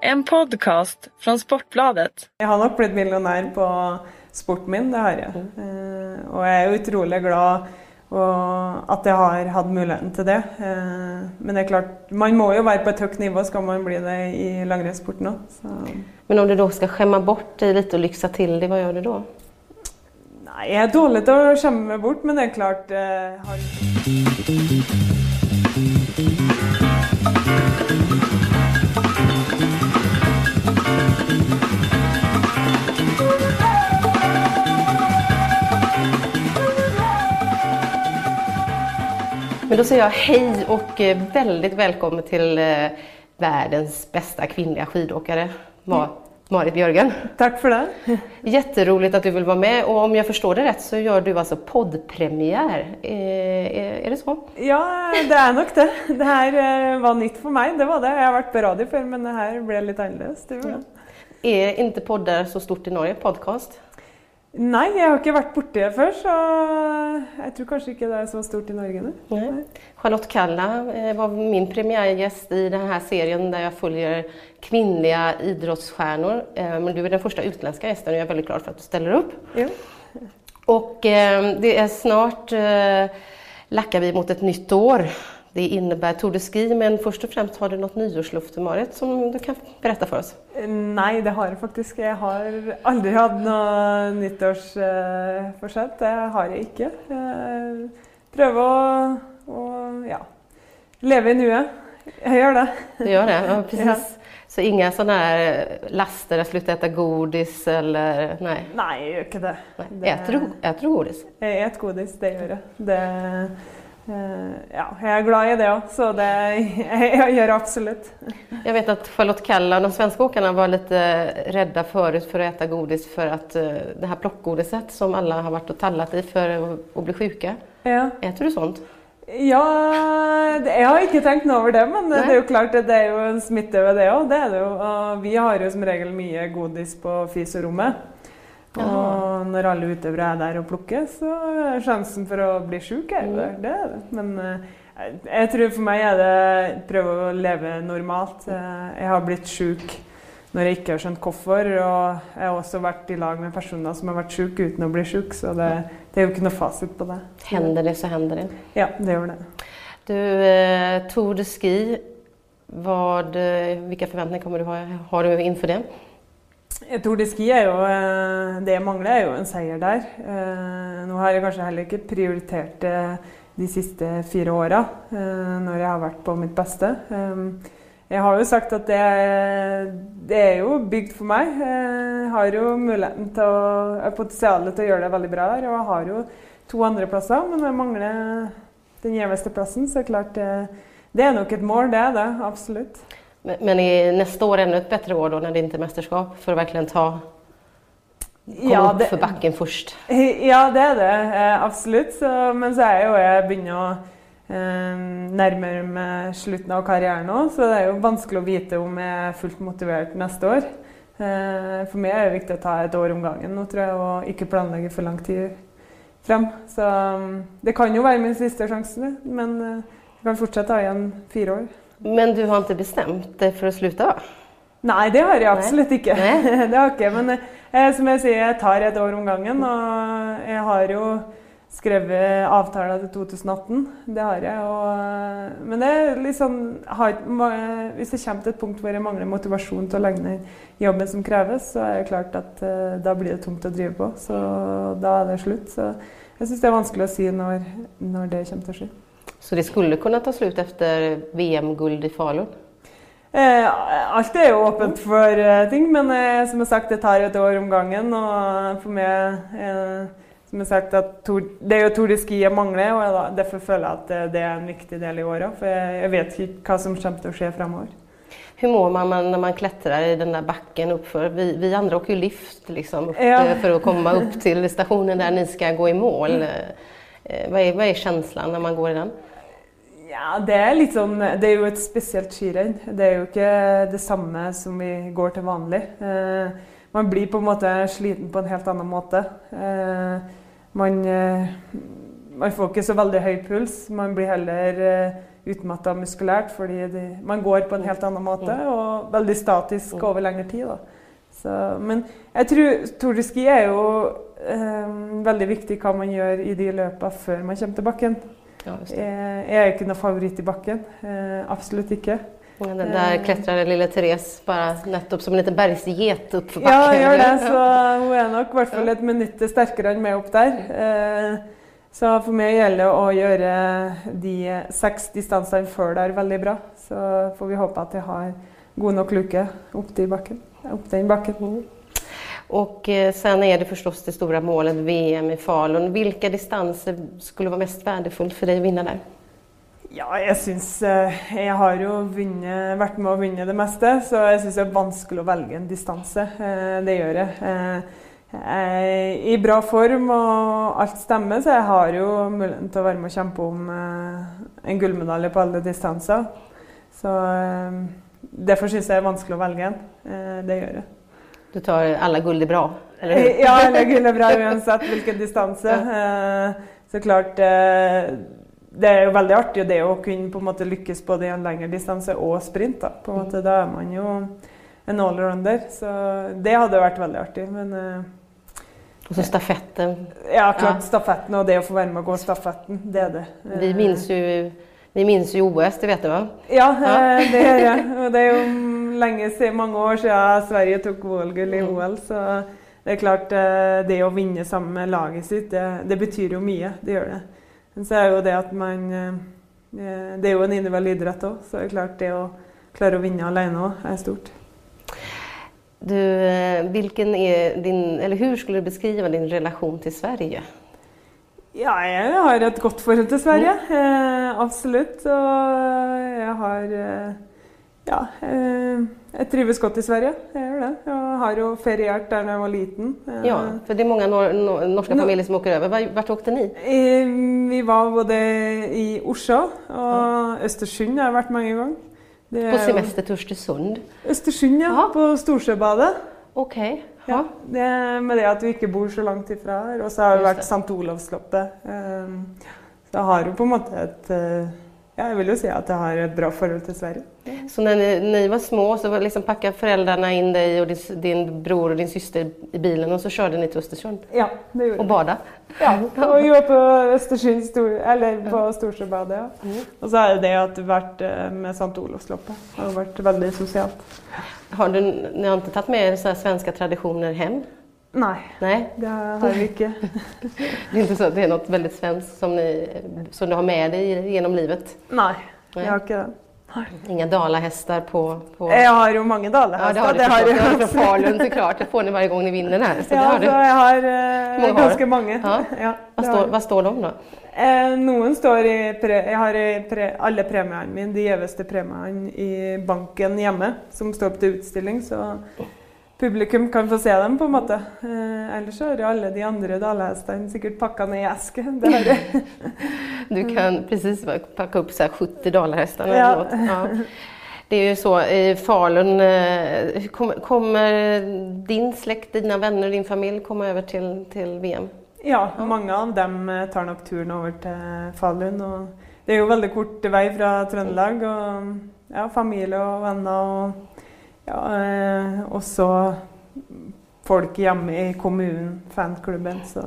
En podkast fra Sportbladet. Jeg har nok blitt millionær på sporten min, det har jeg. Eh, og jeg er utrolig glad og at jeg har hatt muligheten til det. Eh, men det er klart, man må jo være på et høyt nivå skal man bli det i langrennssporten òg. Men om du da skal skjemme bort deg litt og lykse til det, hva gjør du da? Nei, jeg er dårlig til å skjemme meg bort, men det er klart eh, har... Men da sier jeg hei og eh, veldig velkommen til eh, verdens beste kvinnelige skidåkere, Ma Marit Bjørgen. Takk for det. Jätteroligt at du vil være med. Og om jeg forstår det rett, så gjør du altså poddpremiere. Er, er det så? Ja, det er nok det. Det her eh, var nytt for meg. Det var det. Jeg har vært på radio før, men det her ble litt annerledes. Det var det. Ikke podder så stort i Norge? Podkast? Nei, jeg har ikke vært borti det før, så jeg tror kanskje ikke det er så stort i Norge nå. Nei. Charlotte Kalla eh, var min premiärgäst i denne serien der jeg følger kvinnelige idrottsstjärnor. Eh, men du er den første utenlandske gjesten, og jeg er veldig glad for at du stiller opp. Ja. Och eh, det er snart lakker vi mot et nytt år. Det innebär Tour de Ski, men først og fremst har du noe nyårslufte, Marit, som du kan berette for oss? Nei, det har jeg faktisk. Jeg har aldri hatt noe nyttårsforsett. Det har jeg ikke. Jeg prøver å, å ja, leve i nuet. Jeg gjør det. Du gjør det? Ja, precis. Ja. Så inga sånne laster, jeg slutte å spise godis eller Nei. Nei, jeg gjør ikke det. Nei. Eter, du, eter du godis? Jeg spiser godis, det gjør jeg. Det, eh, ja, jeg er glad i det òg, så det jeg, jeg gjør absolutt. Jeg vet at Charlotte Kalla, og de svenske åkerne, var litt eh, redde forut for å spise godis for at eh, det her plokkgodiset som alle har vært og tallet i for å, bli syke. Ja. Spiser du sånt? Ja, jeg har ikke tenkt noe over det, men det er jo klart at det er jo en smitte ved det òg. Det er det jo. Og vi har jo som regel mye godis på fysiorommet. Og når alle utøvere er der og plukker, så er sjansen for å bli sjuk er jo der. Det er det. Men eh, jeg, tror for meg er det prøve å leve normalt. Eh, Jeg har blitt sjuk når jeg ikke har skjønt hvorfor. Og jeg har også vært i lag med personer som har vært sjuke uten å bli sjuk, så det, det er jo ikke noe fasit på det. Hender det, så hender det. Ja, det gjør det. Du, eh, Tour de Ski, hvilke forventninger kommer du ha, har du innenfor det? Jeg tror det er jo eh, Det jeg mangler, er jo en seier der. Eh, Nå har jeg kanskje heller ikke prioritert det de siste fire åra, eh, når jeg har vært på mitt beste. Eh, Jeg har jo sagt at det, det er jo bygd for meg. Jeg har jo muligheten til å potensialet til å gjøre det veldig bra der. Og jeg har jo to andreplasser, men jeg mangler den gjeveste plassen. Så klart det, det er nok et mål, det er det. Absolutt. Men, är nästa år ännu et bedre år då når det inte är mesterskap, for å verkligen ta komme Ja, opp det- for bakken først? Ja, det er det. eh, Absolutt. Så, men så er jo jeg begynner å eh, nærmere meg slutten av karrieren nå, så det er jo vanskelig å vite om jeg er fullt motivert neste år. Eh, for meg er det viktig å ta et år om gangen nå, tror jeg, og ikke planlegge for lang tid frem. Så um, det kan jo være min siste sjanse, men eh, jeg kan fortsatt ha igjen fire år. Men du har ikke bestemt deg for å slutte? va? Nei, det har jeg absolutt ikke. Det har ikke. Men eh, som jeg sier, jeg tar et år om gangen. Og jeg har jo skrevet avtaler til 2018. Det har jeg. Og, eh, men det er liksom har, Hvis det kommer til et punkt hvor jeg mangler motivasjon til å legge ned jobben som kreves, så er det klart at eh, da blir det tungt å drive på. Så da er det slutt. Så jeg syns det er vanskelig å si når, når det kommer til å skje. Så det skulle kunne ta slutt etter VM-gull i Falun? Eh, alt er jo åpent for eh, ting, men eh, som jeg sagt, det tar et år om gangen. Og for meg eh, som jeg sagt, Tour, Det er jo Tour de Ski jeg mangler, og jeg, derfor føler jeg at eh, det er en viktig del i året. For jeg, jeg vet ikke hva som kommer til å skje fremover. Hvordan mår man når man klatrer i den der backen oppfor? Vi, vi andre åker jo lift liksom, opp, Ja. for å komme opp til stasjonen stationen dere ni ska gå i mål. Eh, Vad är, vad är känslan när man går i den? Ja, det er litt sånn Det er jo et spesielt skirenn. Det er jo ikke det samme som vi går til vanlig. Eh, man blir på en måte sliten på en helt annen måte. Eh, man, eh, man får ikke så veldig høy puls. Man blir heller eh, utmatta muskulært, fordi de, man går på en helt annen måte og veldig statisk over lengre tid. Da. Så, men jeg tror Tour de Ski er jo eh, veldig viktig hva man gjør i de løpene før man kommer til bakken. Ja. Jeg, jeg er ikke noe favoritt i bakken. Eh, absolutt ikke. Den där klättrar lille Therese bare nettopp som en liten bergsget for bakken. Ja, hun gjør det. Så hun er nok i hvert fall et minutt sterkere enn meg opp der. Eh, så for meg gjelder det å gjøre de seks distansene før der veldig bra. Så får vi håpe at jeg har god nok luke opp, til bakken, opp den bakken. Och eh, sen är det förstås det stora målet VM i Falun. Vilka distanser skulle vara mest värdefullt för dig att vinna där? Ja, jeg syns eh, Jeg har jo vunnet, vært med å vinne det meste, så jeg syns det er vanskelig å velge en distanse. Eh, Det gjør jeg. I bra form og alt stemmer, så jeg har jo muligheten til å være med og kjempe om en gullmedalje på alle distanser. Så derfor syns jeg det er vanskelig å velge en. Det gjør jeg. Du tar alla guld är bra, eller? Ja, alle gull er bra uansett hvilken distanse. Eh, Så klart eh, Det er jo veldig artig det å kunne på en måte lykkes både i en lengre distanse og sprint. Da, på en måte, da er man jo en allrounder. Så det hadde vært veldig artig. Men Og så stafetten. ja, klart Ja. stafetten og det å få være med og gå stafetten, det er det. Vi minnes minns ju, vi minns jo OS, det vet du vel? Ja, Ja. eh, det gjør jeg. Og det er jo lenge siden, mange år siden Sverige tok OL-gull i Mm. OL. Så det er klart, eh, det å vinne sammen med laget sitt, det, det betyr jo mye. Det gjør det. Men så er jo det at man eh, Det er jo en individuell idrett òg, så det er klart det å klare å vinne alene òg er stort. Du, hvilken vilken är din, eller hur skulle du beskrive din relation til Sverige? Ja, jeg har et godt forhold til Sverige. Eh, absolutt. Og jeg har eh, Ja, eh, jeg trives godt i Sverige. Jeg gjør det. Jeg har jo feriert der da jeg var liten. Eh, Ja, for det er mange nor nor norske No. familjer som åker over. Hvor åkte ni? Vi var både i Oslo og Østersund har jeg vært mange ganger. Det er På semestertur semester Sund? Østersund, ja. Aha. På Storsjøbadet. Okej. Ja. Ja. Det med det at vi ikke bor så langt ifra her. Og så har det vært. St. Olavsloppet. Um, så har jo på en måte et jeg vil jo si at jeg har et bra forhold til Sverige. Så när ni, ni var små så liksom packade föräldrarna in dig och din, din bror och din syster i bilen och så körde ni till Östersund Ja, det gjorde och Og bada? Ja, og vi var på Østersund, stor, eller på Storsjøbadet. Ja. Mm. Og så har det det at det har vært eh, med St. Olavsloppet. Det har vært veldig sosialt. Har du, ni har inte tagit med er så tradisjoner svenska traditioner hem? Nei, Nej, det har vi inte. det är inte så att det är något väldigt svenskt som, ni, som du har med dig genom livet? Nei, Nej. jeg har ikke det. Inga dalahästar på... på... Jeg har jo mange dalahästar. Ja, det har du. Det har från Falun såklart. Det får ni varje gång ni vinner här. Så det Ja, har så jag har eh, Hur många. Ja. Ja, Vad, står, vad står de då? Eh, noen står i pre, Jeg har i pre, alle premiene mine, de gjeveste premiene, i banken hjemme, som står på til utstilling. Så publikum kan få se dem, på en måte. Eh, ellers har alle de andre dalhestene sikkert pakka ned i eske. Det har de. Du kan precis pakke opp så 70 dalhester. Ja. Ja. Det är ju så i Falun, eh, kom- kommer din slekt, dina vänner, din familj komma över til, til VM? Ja, mange av dem eh, tar nok turen over til Falun. Og det er jo veldig kort vei fra Trøndelag. Og ja, familie og venner og ja, eh, også folk hjemme i kommunen, fanklubben. Så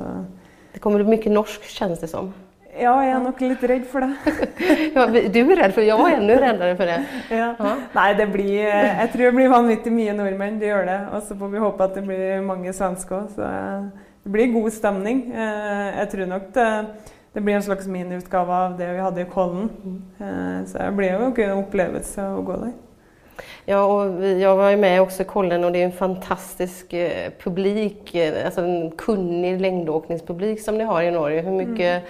Det kommer mye mycket norsk kjennes det som. ja, jeg er nok litt redd for det. Ja, du er redd for det, Jeg var enda reddere for det. Ja. Ja. Nei, det blir, jeg tror det blir vanvittig mye nordmenn, det gjør det. Og så får vi håpe at det blir mange svensker. Så eh, det blir god stemning. Eh, Jeg tror nok det, det blir en slags miniutgave av det vi hadde i Kollen. Eh, Så det blir jo en opplevelse å gå der. Ja, och jag var ju med också i kollen och det är en fantastisk eh, publik, eh, alltså en kunnig längdåkningspublik som ni har i Norge. Hur mycket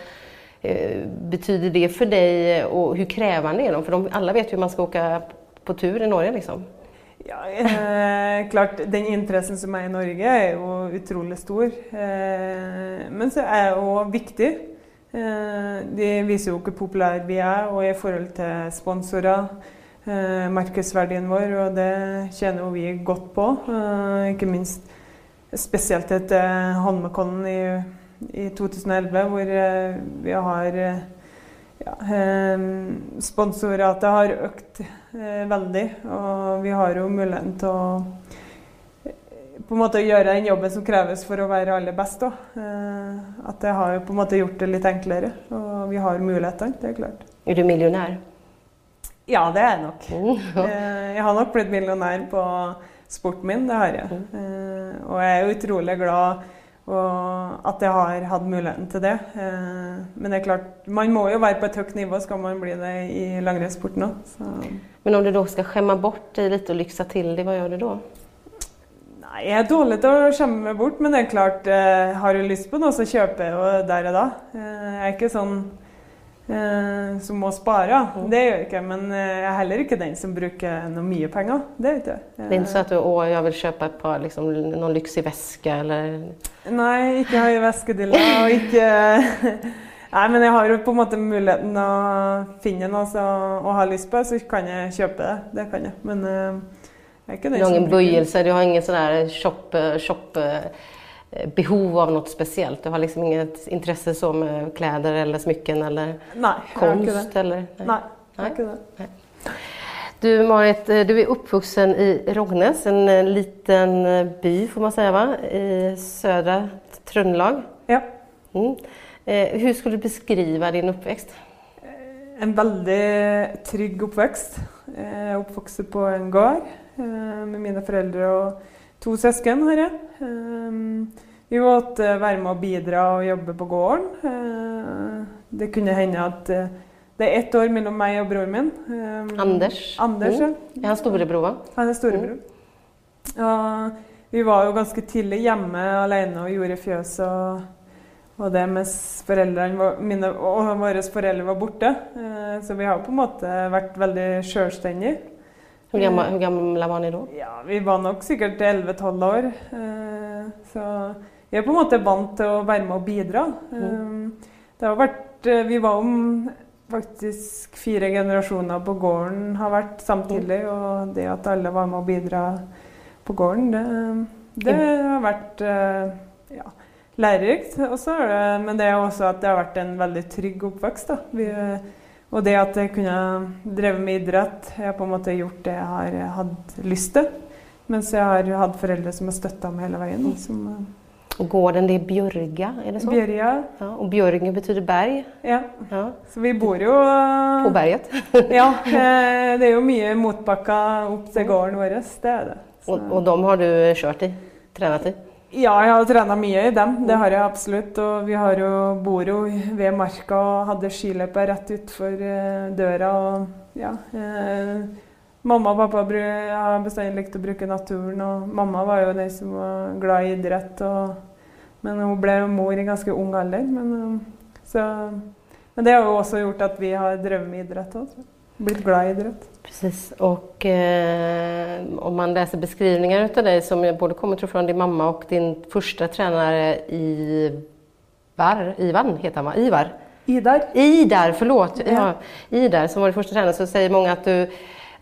eh, betyder det för dig och hur krävande är de? För de, alla vet ju hur man ska åka på tur i Norge liksom. Ja, eh, klart, Den interessen som er i Norge, er jo utrolig stor. Eh, men så er det òg viktig. Eh, de viser jo hvor populære vi er, og i forhold til sponsorer. Eh, markedsverdien vår, og det tjener jo vi godt på. Eh, ikke minst spesielt etter Holmenkollen i, i 2011, hvor eh, vi har ja, sponsoratet har økt veldig. Og vi har jo muligheten til å på en måte gjøre den jobben som kreves for å være aller best. Da. at det har på en måte gjort det litt enklere. Og vi har mulighetene, det er klart. Er du millionær? Ja, det er jeg nok. Mm, eh, jeg har nok blitt millionær på sporten min, det har jeg. Mm. Eh, og jeg er utrolig glad og at jeg har hatt muligheten til det. Eh, men det er klart, man må jo være på et høyt nivå skal man bli det i langrennssporten òg. Men om du da skal skjemme bort deg litt og lykse til det, hva gjør du da? Nei, Jeg er dårlig til å skjemme meg bort, men det er klart, har du lyst på noe, så kjøper jeg jo der og da. Jeg er ikke sånn som må spare. Det gjør jeg ikke. Men eh, jeg er heller ikke den som bruker noe mye penger. Det vet jeg. Det er ikke sånn at du òg vil kjøpe et par, liksom, noen lyksig veske, eller Nei, ikke høye veskediller, og ikke Nei, men jeg har jo på en måte muligheten å finne noe så, å ha lyst på, så kan jeg kjøpe det. Det kan jeg. Men jeg er ikke den som bruker ingen bøyelser, du har ingen sånn shoppe... shop behov av noe spesielt? Du har liksom inget interesse så med klær eller smykken eller nei, konst? Eller, nei. nei, jeg har ikke det. Nei. Du Marit, du er oppvoksen i Rognes, en liten by får man si, va? i sødre Trøndelag. Ja. Mm. Hvordan eh, skulle du beskrive din oppvekst? En veldig trygg oppvekst. Jeg er oppvokst på en gård eh, med mine foreldre og to søsken. har jeg. Vi måtte være med å bidra og jobbe på gården. Eh, det kunne hende at det er ett år mellom meg og broren min. Anders. Anders mm. Er han storebror? Han er storebror. Mm. vi var jo ganske tidlig hjemme alene og gjorde fjøs og og det mens foreldrene mine og våre foreldre var borte. Eh, så vi har på en måte vært veldig sjølstendige. Hvor gamle, hvor gamle var ni da? Ja, Vi var nok sikkert 11-12 år. Eh, så vi er på en måte vant til å være med og bidra. Mm. Eh, det har vært Vi var om faktisk fire generasjoner på gården har vært samtidig. Mm. Og det at alle var med og bidra på gården, det, det har vært ja, lærerikt. men det er også at det har vært en veldig trygg oppvekst. Vi, og det at jeg kunne dreve med idrett, jeg har på en måte gjort det jeg har hatt lyst til. Mens jeg har hatt foreldre som har støtta meg hele veien. Som, og gården det er Bjørga, er det så? Bjørga. Ja, og Bjørge betyr berg? Ja. ja. Så vi bor jo På berget? ja. Eh, det er jo mye motbakker opp til gården vår. Det er det. Og, og dem har du kjørt i? Trent i? Ja, jeg har trena mye i dem. Det har jeg absolutt. Og vi har jo, bor jo ved marka og hadde skiløypa rett utfor uh, døra. Og ja. Eh, mamma og pappa har bestandig likt å bruke naturen, og mamma var jo den som var glad i idrett. Og, men hun ble mor i ganske ung alder. Men, uh, så, men det har jo også gjort at vi har drevet med idrett òg. Blitt glad i idrett. Precis. Och eh, om man läser beskrivningar av dig som både kommer från din mamma och din första tränare Ivar, Ivan heter han va? Ivar? Idar. Idar, förlåt. Ja. ja. Idar som var din första tränare så säger många att du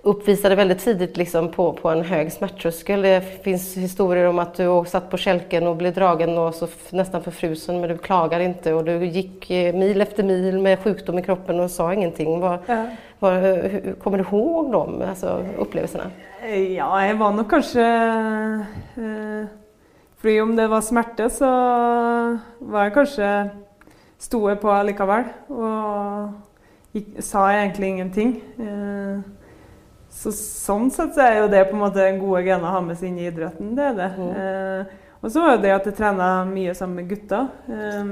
uppvisade väldigt tidigt liksom på, på en hög smärttröskel. Det finns historier om att du satt på kälken och blev dragen och så nästan förfrusen men du klagar inte och du gick eh, mil efter mil med sjukdom i kroppen och sa ingenting. Var, ja. var, kommer du ihåg de alltså, upplevelserna? Ja, jeg var nok kanskje eh, Fordi om det var smerte, så var jeg kanskje Stod jeg på likevel. Og gikk, sa egentlig ingenting. Eh, så sånn sett så er jo det på en måte gode gener å ha med seg inn i idretten. Det er det. Mm. Eh, og så var det det at jeg trena mye sammen med gutter. Eh,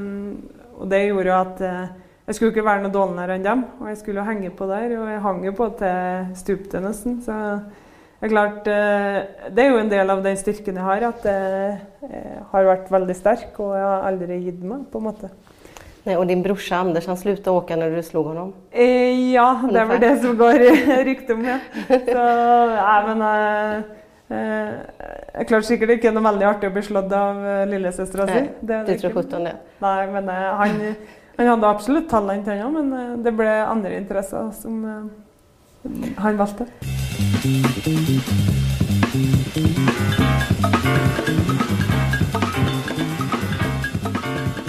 og det gjorde jo at eh, jeg skulle ikke være noe dårligere enn dem. Og jeg skulle jo henge på der, og jeg hang jo på til stupte nesten. Så det er klart eh, Det er jo en del av den styrken jeg har, at jeg har vært veldig sterk, og jeg har aldri gitt meg, på en måte. Nej, och din brorsa Anders, han slutade åka när du slog honom? Eh, ja, det är väl det som går rykte om. Ja. Så, ja, men, eh, eh, klarte sikkert ikke noe veldig artig å bli slått av eh, lillesøstera si. Det, det tror 17 det. Nei, men eh, han, han, hadde absolutt talent, han òg, men eh, det ble andre interesser som han valgte.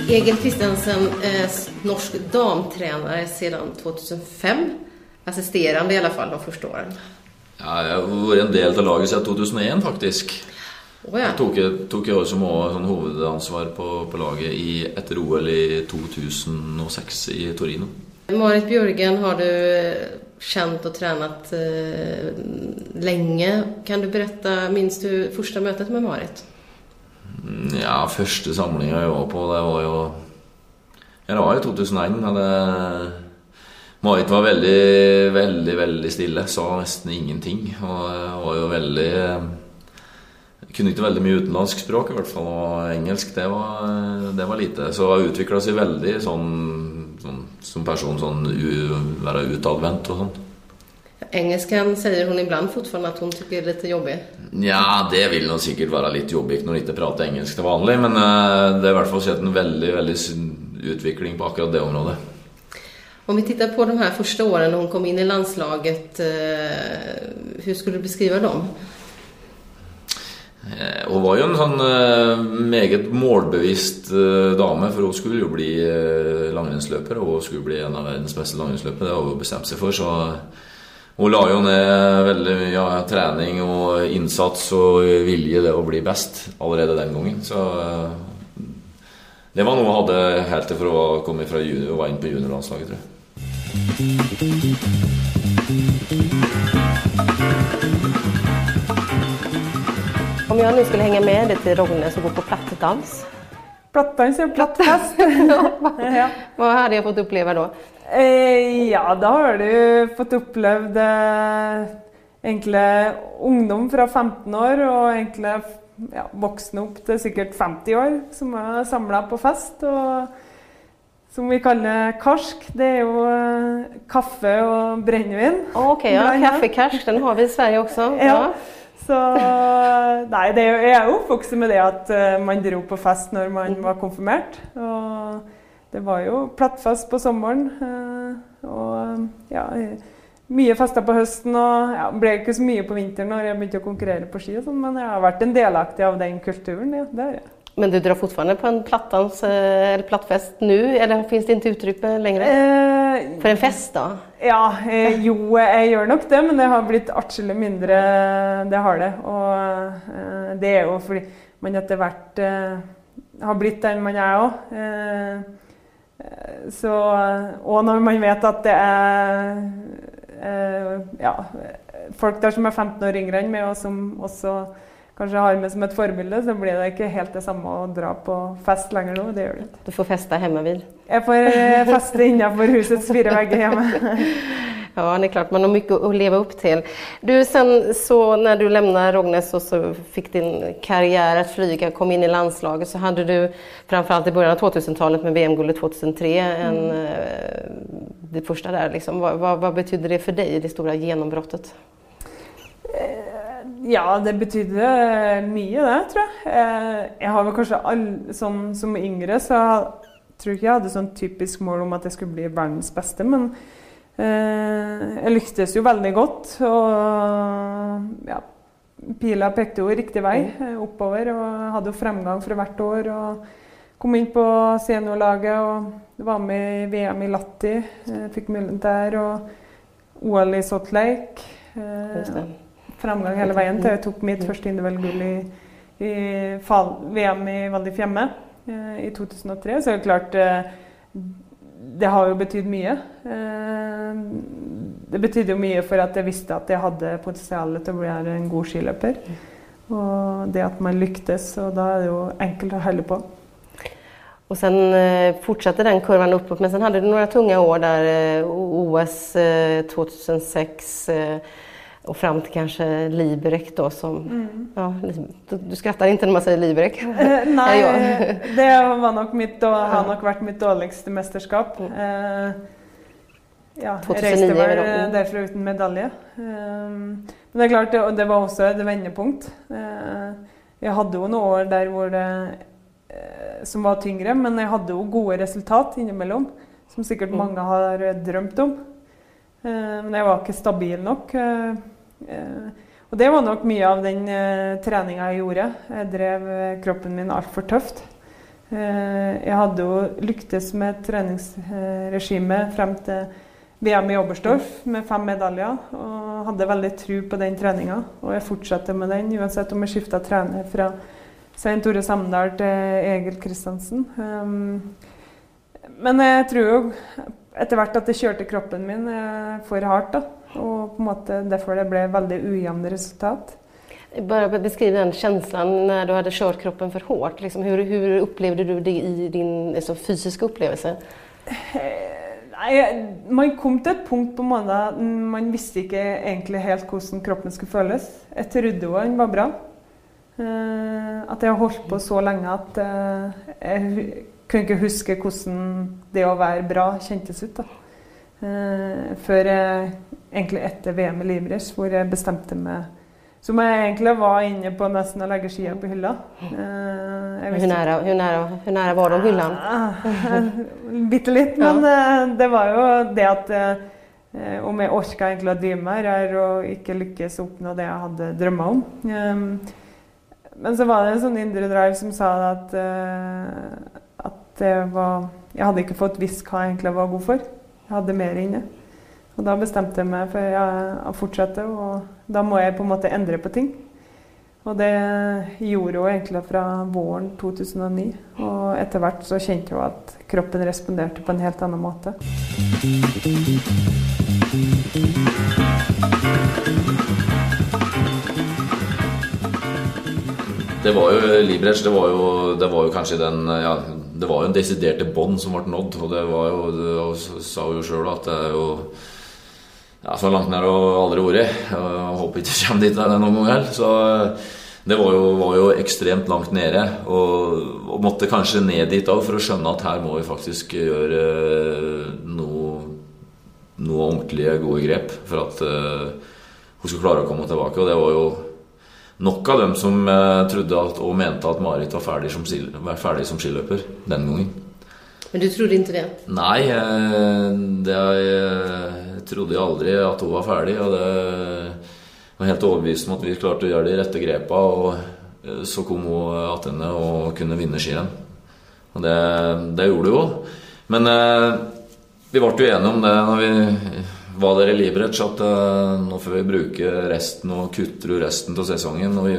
Egil Kristiansen er norsk damtränare sedan 2005. Assisterende i alle fall de første årene. Ja, jeg har vært en del av laget siden 2001, faktisk. Oh, ja. Jeg tok, tok jeg også sånn hovedansvar på, på, laget i, etter OL i 2006 i Torino. Marit Bjørgen har du kjent og trent eh, lenge. Kan du berette, minst du første møtet med Marit? Ja, første samlinga jeg var på, det var jo det var jo 2001. Hadde Marit var veldig, veldig, veldig stille. Sa nesten ingenting. Og var jo veldig kunne ikke veldig mye utenlandsk språk, i hvert fall. Og engelsk, det var, det var lite. Så hun utvikla seg veldig sånn, sånn, som person, sånn u, være utadvendt og sånn. Engelsken sier hun iblant fortsatt at hun syns er litt jobbig? Ja, det vil nå sikkert være litt jobbig når hun ikke prater engelsk til vanlig, men uh, det er i hvert fall sett en veldig, veldig utvikling på akkurat det området. Om vi tittar på de her første årene hun kom inn i landslaget, hvordan skulle du beskrive dem? Eh, hun var jo en sånn meget målbevisst dame, for hun skulle jo bli langrennsløper. Og hun skulle bli en av verdens beste langrennsløpere, det har hun bestemt seg for. Så hun la jo ned veldig mye av trening og innsats og vilje det å bli best allerede den gangen. Så det var noe hun hadde helt til for å komme fra junior, og var inn på juniorlandslaget, tror jeg. Om jeg nå skulle henge med deg til Rognes og gå på plattedans? Plattdans og plattfest. ja. Hva hadde jeg fått oppleve da? Eh, ja, da har du fått opplevd eh, egentlig ungdom fra 15 år og egentlig ja, voksne opp til sikkert 50 år som er samla på fest. og som vi kaller karsk. Det er jo eh, kaffe og brennevin. Ok, ja, Kaffekarsk, den har vi i Sverige også. Ja. ja. Så Nei, det er, jeg er jo oppvokst med det at man dro på fest når man var konfirmert. Og det var jo plattfest på sommeren. Uh, og ja, mye fester på høsten. Og ja, ble ikke så mye på vinteren når jeg begynte å konkurrere på ski, og sånn, men jeg har vært en delaktig av den kulturen. Ja, det er jeg. Men du drar fortfarande på en plattdans eh, eller plattfest nu eller finns det inte utrymme längre? Eh, For en fest da? Ja, eh, jo jeg gjør nok det, men det har blitt atskillig mindre. Det har det. Og eh, det er jo fordi man etter hvert eh, har blitt den man er òg. Eh, så Og når man vet at det er ja, folk der som er 15 år yngre enn meg, og som også kanskje har med som et forbilde, så blir det ikke helt det samme å dra på fest lenger nå. Det gjør det ikke. Du får feste hjemme Vil? Jeg får eh, feste innenfor husets fire vegger hjemme. ja, det er klart man har mye å leve opp til. Du, sen så når du lämnade Rognes og så fikk din karriere att flyga, kom inn i landslaget, så hadde du framförallt i början av 2000-talet med VM-guldet 2003, en, mm. Eh, det første der, liksom. Hva, hva, hva betydde det for deg, det store gjennombrottet? Eh, ja, det betydde mye, det, tror jeg. Eh, jeg har vel kanskje all, sånn som yngre, så jeg tror ikke jeg hadde sånn typisk mål om at jeg skulle bli verdens beste, men jeg lyktes jo veldig godt. Og ja, pila pekte jo riktig vei, eh, oppover, og hadde jo fremgang for hvert år. og Kom inn på seniorlaget og var med i VM i Latti. Eh, fikk muligheten der. Og OL i Salt Lake. Fremgang hele veien til jeg tok mitt første individuelle i, i VM i Val di Fiemme eh, i 2003. Så er det klart eh, Det har jo betydd mye. Eh, det betydde jo mye for at jeg visste at jeg hadde potensial til å bli en god skiløper. Og det at man lyktes, og da er det jo enkelt å holde på. Og sen eh, fortsatte den kurven oppåt, men sen hadde du noen tunge år der. Eh, OS eh, 2006 och fram till kanske Liberec då som... Mm. Ja, du skrattar ikke når man sier Liberec? Nei, det var nok mitt, har nok vært mitt dårligste mesterskap. Mm. Eh, ja, jeg reiste vel derfra uten medalje. Eh, men det er klart, det, det var også et vendepunkt. Eh, jeg hadde jo noen år der hvor det, eh, som var tyngre, men jeg hadde jo gode resultat innimellom. Som sikkert mm. mange har drømt om. Eh, men jeg var ikke stabil nok. Eh, og det var nok mye av den treninga jeg gjorde. Jeg drev kroppen min altfor tøft. Jeg hadde jo lyktes med treningsregimet treningsregime frem til VM i Oberstdorf med fem medaljer. Og hadde veldig tro på den treninga. Og jeg fortsetter med den, uansett om jeg skifta trener fra Svein Tore Samdal til Egil Kristiansen. Men jeg tror jo etter hvert at det kjørte kroppen min eh, for hardt. da. Og på en måte derfor det ble veldig ujevne resultat. Bare beskriv den følelsen når du hadde kjørt kroppen for hardt. Liksom, hvordan opplevde du det i din altså, fysiske opplevelse? Eh, Nei, Man kom til et punkt på mandag man visste ikke egentlig helt hvordan kroppen skulle føles. Jeg trodde jo den var bra. Uh, at jeg har holdt på så lenge at jeg kunne ikke huske hvordan det å være bra kjentes ut. Uh, før jeg egentlig etter VM i Livres, hvor jeg bestemte meg som jeg egentlig var inne på nesten å legge skia på hylla. Eh, hvor, nære, hvor, nære, hvor nære var du hylla? Ah, bitte litt. Men ja. Eh, det var jo det at eh, om jeg orka egentlig å drive med her og ikke lykkes å oppnå det jeg hadde drømma om. Um, men så var det en sånn indre drive som sa at, uh, var Jeg hadde ikke fått visst hva jeg egentlig var god for. Jeg hadde mer inne. Og da bestemte jeg meg for å fortsette, og da må jeg på en måte endre på ting. Og det gjorde hun egentlig fra våren 2009. Og etter hvert så kjente hun at kroppen responderte på en helt annen måte. Det var jo Librej, det det var jo kanskje den ja, Det var jo en desiderte bånd som ble nådd. Og det var jo Det sa hun jo sjøl at det er jo ja, så langt ned og aldri vært. Håper ikke kommer dit noen gang heller. Så eh, det var jo, var jo, ekstremt langt nede. Og, og måtte kanskje ned dit òg for å skjønne at her må vi faktisk gjøre eh, noe, noe ordentlige, gode grep for at uh, hun skulle klare å komme tilbake. Og det var jo nok av dem som uh, trodde at, og mente at Marit var ferdig som, var ferdig som skiløper den gangen. Men du trodde ikke det? Nei, det jeg trodde jeg aldri at hun var ferdig. Og det var helt overbevist om at vi klarte å gjøre de rette grepa. Og eh, så kom hun tilbake og kunne vinne skirenn. Og det, det gjorde hun òg. Men eh, vi ble jo enige om det når vi var dere Liberec, at uh, nå får vi bruke resten og kutter resten av sesongen. Og vi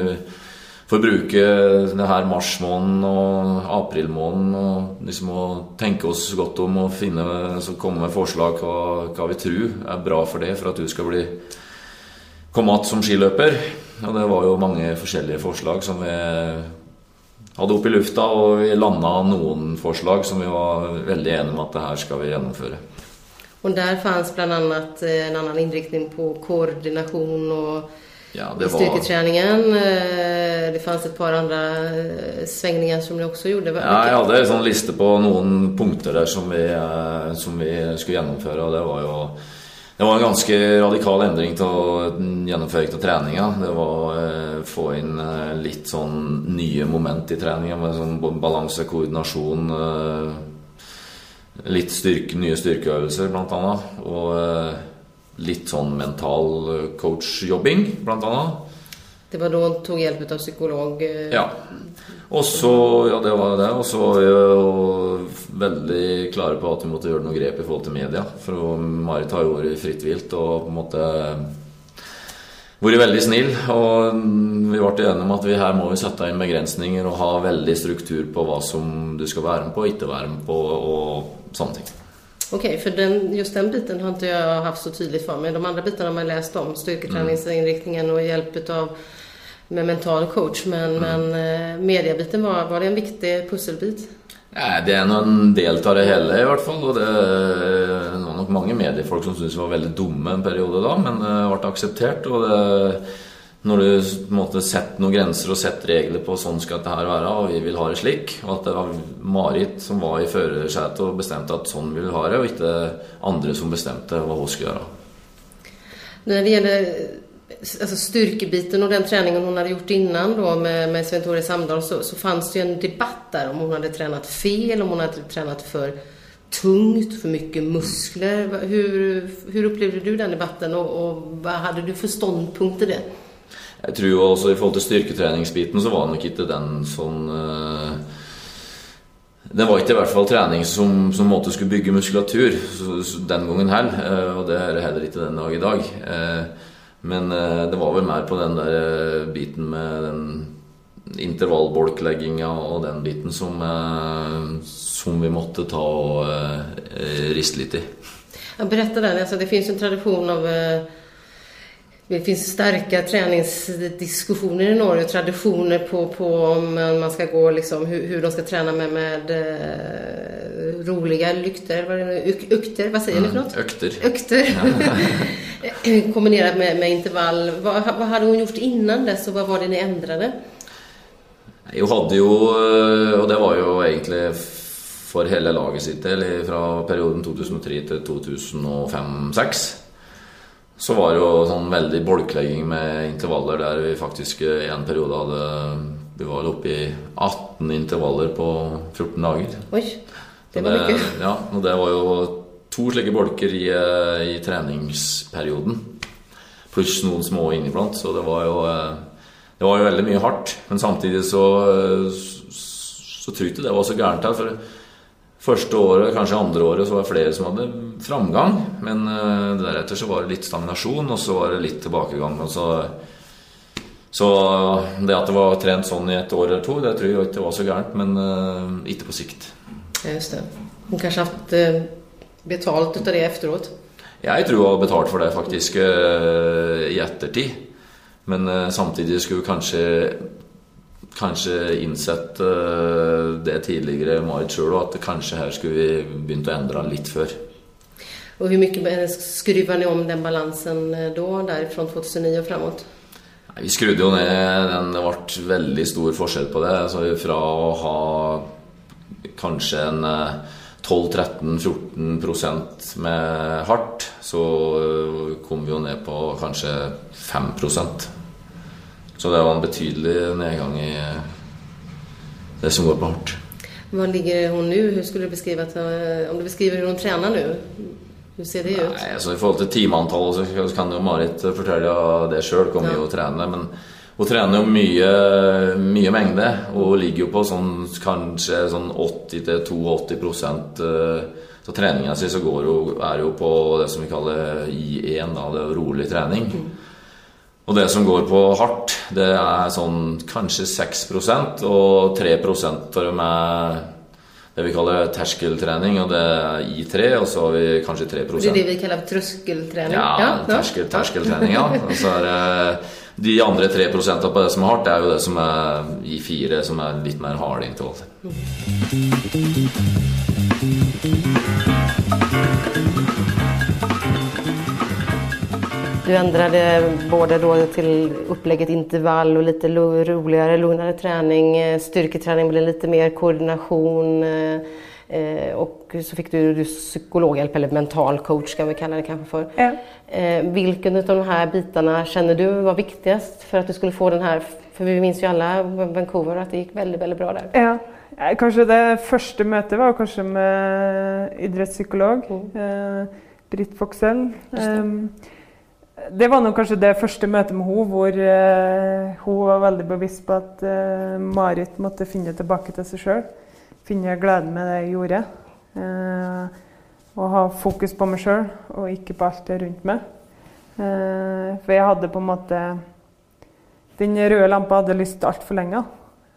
får bruke her marsmåneden og aprilmåneden og liksom å tenke oss godt om og finne, komme med forslag hva, hva vi tror er bra for det, for at du skal bli komme igjen som skiløper. Og det var jo mange forskjellige forslag som vi hadde opp i lufta, og vi landa noen forslag som vi var veldig enige om at det her skal vi gjennomføre. Og der fantes bl.a. en annen innriktning på koordinasjon og ja, det styrketreningen. Eh, det fanns et par andre eh, svingninger som du også gjorde. Ja, jeg hadde en sånn liste på noen punkter der som vi, eh, som vi skulle gjennomføre. og det var jo det var en ganske radikal endring til gjennomføring av treninga. Det var å få inn litt sånn nye moment i treninga med sånn balanse, koordinasjon. Litt styrke, nye styrkeøvelser, annet. Og litt sånn mental eh, coach-jobbing, annet. Det var da han tok hjelp av psykolog? Eh, ja. Og så Ja, det var det. Og så var vi veldig klare på at vi måtte gjøre noe grep i forhold til media. For Marit har jo vært fritt vilt og på en måte vært veldig snill. Og vi ble enige om at vi her må vi sette inn begrensninger og ha veldig struktur på hva som du skal være med på og ikke være med på, og sånne ting. Okej, okay, för den, just den biten har inte jag haft så tydligt för mig. De andra bitarna har man läst om, styrketräningsinriktningen och hjälp av med mental coach. Men, mm. men eh, mediebiten, var, var det en viktig pusselbit? Det er en del av det hele, i hvert fall. Og det var nok mange mediefolk som syntes vi var veldig dumme en periode da, men det ble akseptert. og det når du måtte sette noen grenser og sette regler på sånn skal dette være, og vi vil ha det slik, og at det var Marit som var i førersetet og bestemte at sånn vil vi ha det, og ikke andre som bestemte hva hun skulle gjøre. Når det gjelder altså styrkebiten og den treningen hun hadde gjort innan då, med, med Svein Tore Samdal, så, så fanns det jo en debatt der om hun hadde trent fel, om hun hadde trent for tungt, for mye muskler. Hvordan opplevde du den debatten, og, og hva hadde du for standpunkt til det? Jeg tror jo, også i forhold til styrketreningsbiten så var det nok ikke den sånn uh, det var ikke i hvert fall trening som, som måte skulle bygge muskulatur så, så den gangen heller. Eh, og det er det heller ikke den dag i dag. Eh, men eh, det var vel mer på den der biten med den intervallbolklegginga og den biten som, som vi måtte ta og riste litt i. Ja, Berätta den. Alltså, det finns en tradisjon av det finns starka träningsdiskussioner i Norge och traditioner på, på om man ska gå liksom, hur, hur de ska träna med, med uh, roliga lykter, vad, det, ukter, vad säger mm, ni för något? Ökter. Ökter. Kombinerat med, med intervall. Vad, vad hade hon gjort innan dess och vad var det ni ändrade? Hun hadde jo, og det var jo egentlig for hele laget sitt del fra perioden 2003 til 2005-2006 så var det jo sånn veldig bolklegging med intervaller der vi faktisk i en periode hadde Vi var oppe i 18 intervaller på 14 dager. Oi, det var mye. Ja, og det var jo to slike bolker i, i treningsperioden. Pluss noen små inniblant. Så det var jo Det var jo veldig mye hardt. Men samtidig så så tror jeg ikke det var så gærent her. For Første året, kanskje andre året, så var det flere som hadde framgang. Men uh, deretter så var det litt stagnasjon, og så var det litt tilbakegang. Så, så, det at det var trent sånn i et år eller to, det tror jeg ikke var så gærent. Men uh, ikke på sikt. Ja, just det. Hun kanskje hatt uh, betalt ut av det etteråt? Jeg tror hun har betalt for det faktisk i ettertid. Men samtidig skulle kanskje kanskje innsett uh, det tidligere Marit sjøl, òg, at kanskje her skulle vi begynt å endre litt før. Og Hvor mye skrudde ni om den balansen eh, da, der fra 2009 og framover? Vi skrudde jo ned. Den, det ble veldig stor forskjell på det. Altså fra å ha kanskje en 12-13-14 eh, med hardt, så kom vi jo ned på kanskje 5 så det var en betydelig nedgang i eh, det som går på hardt. Var ligger hun nå? Hvordan skulle du beskrive at, eh, Om du beskriver hvordan hun trener nå, hvordan ser det ut? Nei, altså I forhold til timeantallet så kan jo Marit fortelle det sjøl, kommer ja. hun trener. Men hun trener jo mye, mye mengde og ligger jo på sånn, kanskje sånn 80-82 eh, Så treninga si så går hun, er jo på det som vi kaller I1, da, det er rolig trening. Mm. Og det som går på hardt, det er sånn kanskje 6% og 3 av dem er det vi kaller terskeltrening, og det er I3, og så har vi kanskje 3 Det er det vi kaller trøskeltrening? Ja, ja terskel, terskeltrening, ja. Og så er det de andre 3% på det som er hardt, det er jo det som er I4, som er litt mer harde intervall. Du ändrade både då till upplägget intervall och lite roligare, lugnare träning. Styrketrening styrketräning blev lite mer koordination. Eh, eh, och så fikk du, du psykologhjelp, eller mental coach kan vi kalla det kanskje for. Ja. Vilken av de her bitene kjenner du var viktigast for at du skulle få den her For vi minns jo alle Vancouver at det gikk veldig veldig bra der. Ja. Kanskje det første møtet var kanskje med idrettspsykolog. Mm. Britt Foxell. Det var nok kanskje det første møtet med henne hvor uh, hun var veldig bevisst på at uh, Marit måtte finne tilbake til seg sjøl. Finne gleden med det jeg gjorde. Uh, og ha fokus på meg sjøl og ikke på alt det rundt meg. for jeg hadde på en måte Den røde lampa hadde lyst altfor lenge.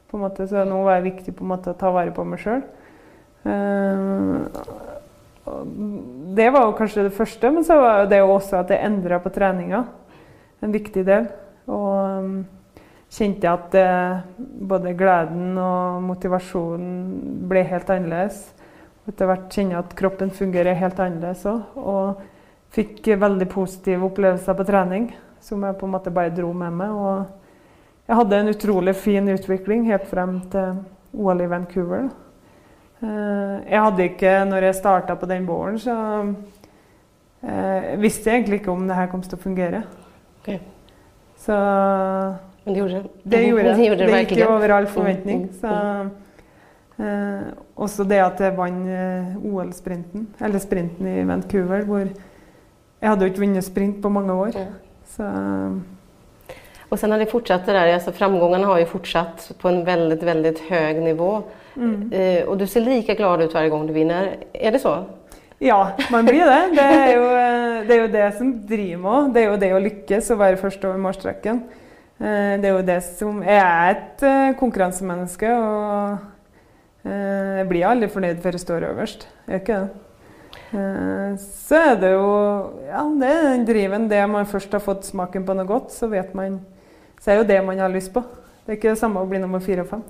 På en måte, så nå var det viktig på en måte å ta vare på meg sjøl. Det var jo kanskje det første, men så var det også at jeg endra på treninga. En viktig del. Og um, kjente at det, både gleden og motivasjonen ble helt annerledes. Etter hvert kjenner jeg at kroppen fungerer helt annerledes òg. Og fikk veldig positive opplevelser på trening som jeg på en måte bare dro med meg. Og jeg hadde en utrolig fin utvikling helt frem til OL i Vancouver. Da. Eh, jeg hadde ikke, når jeg starta på den våren, så eh, visste jeg egentlig ikke om det her kom til å fungere. Okay. Så Men det gjorde det? Det gjorde det. Det, gikk over all forventning. Så, eh, også det at jeg vant eh, OL-sprinten, eller sprinten i Vancouver, hvor jeg hadde jo ikke vunnet sprint på mange år. Så Og sen har det fortsatt det der, altså framgångarna har jo fortsatt på en veldig, veldig høy nivå. Eh, og du ser lika glad ut hver gang du vinner. Er det så? Ja, man blir det. Det er jo eh, det, er jo det som driver meg. Det er jo det å lykkes og være først over målstreken. Eh, Det er jo det som Jeg er et konkurransemenneske og jeg blir aldri fornøyd før jeg står øverst. Jeg gjør ikke det. Så er det jo Ja, det er den driven. Det man først har fått smaken på noe godt, så vet man Så er jo det man har lyst på. Det er ikke det samme å bli nummer fire og fem.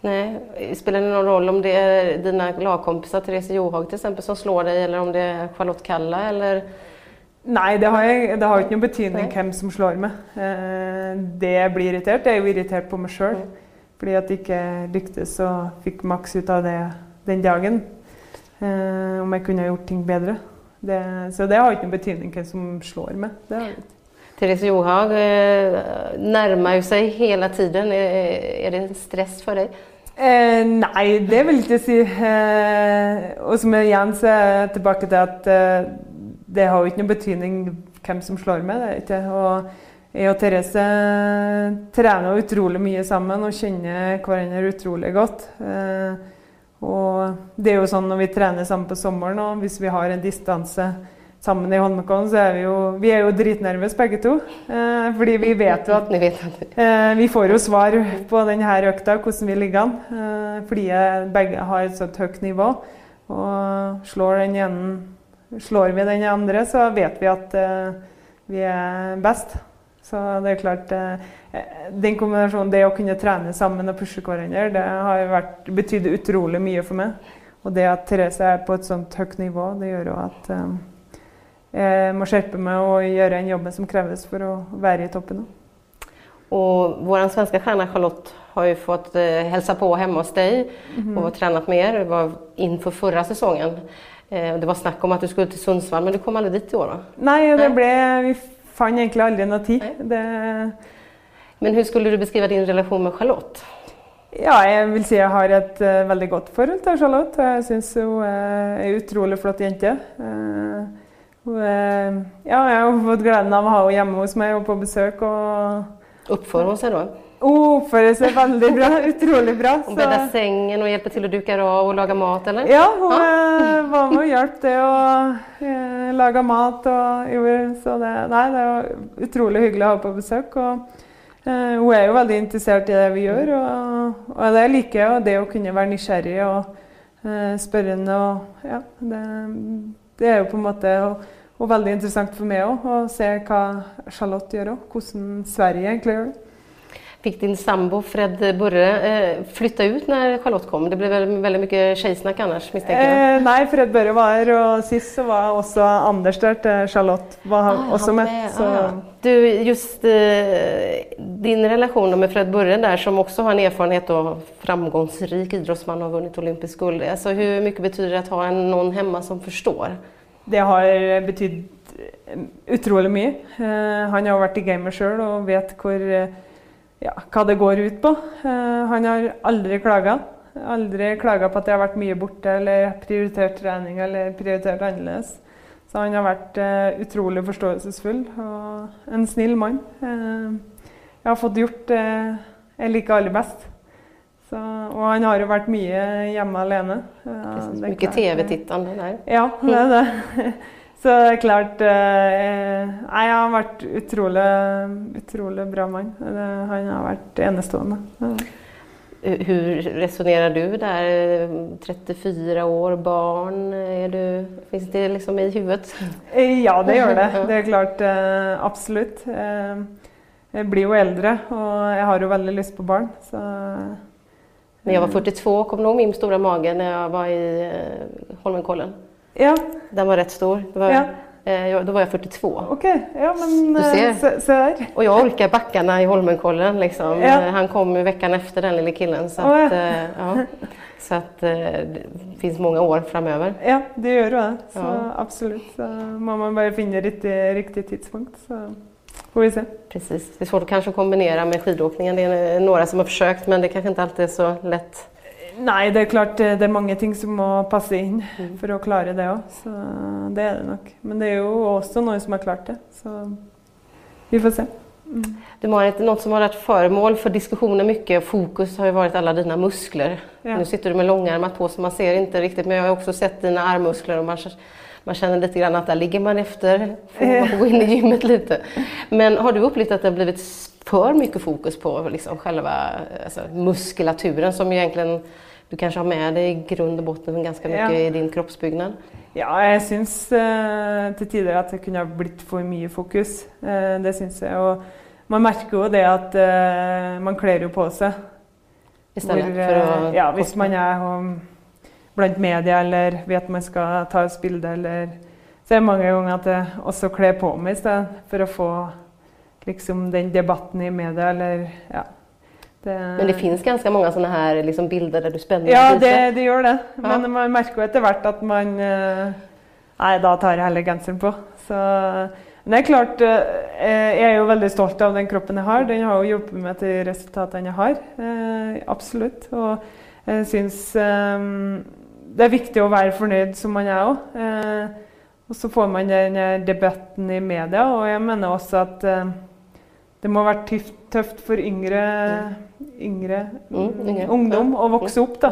Nej. Spelar det någon roll om det är dina lagkompisar, Therese Johaug till exempel, som slår dig eller om det är Charlotte Kalla eller Nei, det har, jeg, det har ikke noen betydning Nei. hvem som slår meg. Eh, det jeg blir irritert, jeg er jo irritert på meg sjøl. Fordi at jeg ikke lyktes og fikk maks ut av det den dagen. Eh, om jeg kunne gjort ting bedre. Det, så det har ikke noen betydning hvem som slår meg. Det har ikke. Therese Johaug eh, närmar ju sig hela tiden. Är, är det en stress for dig? Eh, nei, det vil jeg ikke si. Eh, og som igjen så er tilbake til at eh, det har jo ikke noen betydning hvem som slår med. Det ikke. Og jeg og Therese trener utrolig mye sammen og kjenner hverandre utrolig godt. Eh, og det er jo sånn når vi trener sammen på sommeren og hvis vi har en distanse sammen i Holmenkollen, så er vi jo, vi er jo dritnervøse begge to. Eh, fordi vi vet jo at Ni vet att Eh, vi får jo svar på denne økta, hvordan vi ligger an. Eh, fordi begge har et sånt høyt nivå. Og slår, den ene, slår vi den andre, så vet vi at eh, vi er best. Så det er klart eh, Den kombinasjonen, det å kunne trene sammen og pushe hverandre, det har vært, betydd utrolig mye for meg. Og det at Therese er på et sånt høyt nivå, det gjør jo at eh, jeg må skjerpe meg og gjøre den jobben som kreves for å være i toppen. Og vår svenske stjerne Charlotte har jo fått hilse på hjemme hos deg mm. har tränat mer. er. Det var innenfor forrige säsongen. Eh, det var snakk om at du skulle til Sundsvall men du kom aldri dit i år da? Nei, det ble, vi fant egentlig aldri noe tid. Det, Men hvordan skulle du beskrive din relasjon med Charlotte? ja, jeg vil si jeg har et uh, veldig godt forhold til Charlotte. Jeg syns hun er ei utrolig flott jente. Eh, er, ja, jeg har fått gleden av å ha henne hjemme hos meg og på besøk. og Oppfører hun seg da? Hun oppfører seg veldig bra. Utrolig bra. Hun så- sengen og hjelper til å duka av og lage mat eller? Ja, hun eh, var med og hjalp til å eh, lage mat. Og, gjorde, så det, nei, det er utrolig hyggelig å ha henne på besøk. Og, eh, hun er jo veldig interessert i det vi gjør. Og, og det liker jeg, og det å kunne være nysgjerrig og eh, spørrende. Og, ja, det, det er jo på en måte og, og veldig interessant for meg òg å se hva Charlotte gjør òg. Hvordan Sverige egentlig gjør det. Fick din sambo Fred Burre eh, flytta ut når Charlotte kom? Det ble veldig, veldig mye tjejsnack annars mistenker jeg? Eh, nei, Fred Børre var og sist så var også Anders der til Charlotte var han Ah, også med. Så, Ah. Du, just eh, din relasjon med Fred Burre der, som også har en erfarenhet av framgangsrik idrettsmann og har vunnet olympisk guld. Altså, hvor mye betyder det å ha en, hjemme hemma som forstår? Det har betydd eh, utrolig mye. Eh, han har vært i gamet sjøl og vet hvor, eh, ja, hva det går ut på. Eh, han har aldri klaga. Aldri klaga på at jeg har vært mye borte eller prioritert trening eller prioritert annerledes. Så han har vært uh, utrolig forståelsesfull og en snill mann. Uh, jeg har fått gjort det jeg liker aller best. Så, og han har jo vært mye hjemme alene. Uh, er eh, tv-tittande der. ja, det er det. Så det er klart eh, Nei, han har vært utrolig, utrolig bra mann. Han har vært enestående. Ja. Hur resonerar du där? 34 år, barn, är du, finns det liksom i huvudet? Eh, Ja, det gjør det. Det er klart. eh, Absolutt. Eh, Jeg blir jo eldre, og jeg har jo veldig lyst på barn. Så När jag var 42 kom nog min stora mage när jag var i eh, Holmenkollen. Ja, Den var rätt stor. Det var, Ja. eh, jag, då var jag 42. OK. Ja, men Du eh, ser. se, se der. Och jag orkar backarna i Holmenkollen. Liksom. Ja. Eh, Han kom ju veckan efter den lille killen. Så oh, att, eh, ja. så att eh, det finns många år framöver. Ja, det jo det. Så Ja. absolut. Så må man bare finna riktig, riktig tidspunkt. Så får vi se. Precis. Det är svårt att kanske kombinera med skidåkningen. Det är några som har försökt men det kanske inte alltid är så lätt. Nei, det er klart eh, det er mange ting som må passe inn Mm. for å klare det òg. Så det er det nok. Men det er jo også noen som har klart det. Så vi får se. Du Marit, noe som har vært formål for diskusjoner mye, fokus har jo vært alle dine muskler. Ja. Nå sitter du med langarmet på så man ser ikke riktig, men jeg har også sett dine armmuskler og man, man kjenner litt at der ligger man efter. Får man får gå inn i gymmet lite. Men har du opplevd at det har blivit for mye fokus på liksom selve altså, muskulaturen som egentligen du kanskje har med deg i grunn og botten ganske mye Ja. i din kroppsbygning? Ja, jeg syns eh, til tider at det kunne ha blitt for mye fokus. Eh, det syns jeg. Og man merker jo det at eh, man kler jo på seg. Istället Hvor, for å att... ja, hvis man er um, blant media eller vet man skal ta et bilde eller Så er det mange ganger at jeg også kler på meg i stedet for å få liksom den debatten i media eller ja. Det, Men det finnes ganske mange sånne her liksom bilder der du spänner Ja, det, det gjør det. Ja. Men man merker jo etter hvert at man eh, Nei, da tar jeg heller genseren på. Så Men det er klart, eh, jeg er jo veldig stolt av den kroppen jeg har. Den har jo hjulpet meg til resultatene jeg har. eh, Absolutt. Og jeg syns eh, det er viktig å være fornøyd som man er òg. Og så får man den eh, debatten i media, og jeg mener også at eh, det må være tøft for yngre, yngre, Mm, yngre, ungdom ja. å vokse opp da,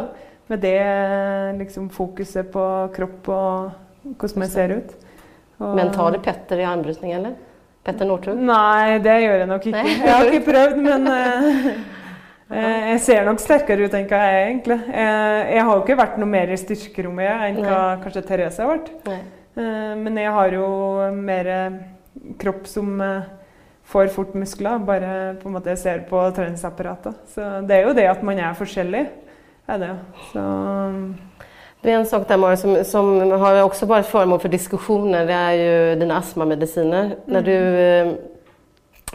med det liksom, fokuset på kropp og hvordan jeg ser ut. Og- Men tar det Petter i armbrystning, eller? Petter Northug? Nei, det gjør jeg nok ikke. Nei. Jeg har ikke prøvd, men eh, eh, jeg ser nok sterkere ut enn hva jeg er, egentlig. Jeg, jeg har jo ikke vært noe mer i styrkerommet enn hva kanskje Therese har vært. Eh, Men jeg har jo mer eh, kropp som eh, får fort muskler, bare på en måte ser på treningsapparatet. Så det er jo det at man er forskjellig. Er det. Så Det är en sak där Mara, som, som har också varit föremål för diskussioner. Det är ju dina astmamediciner. När du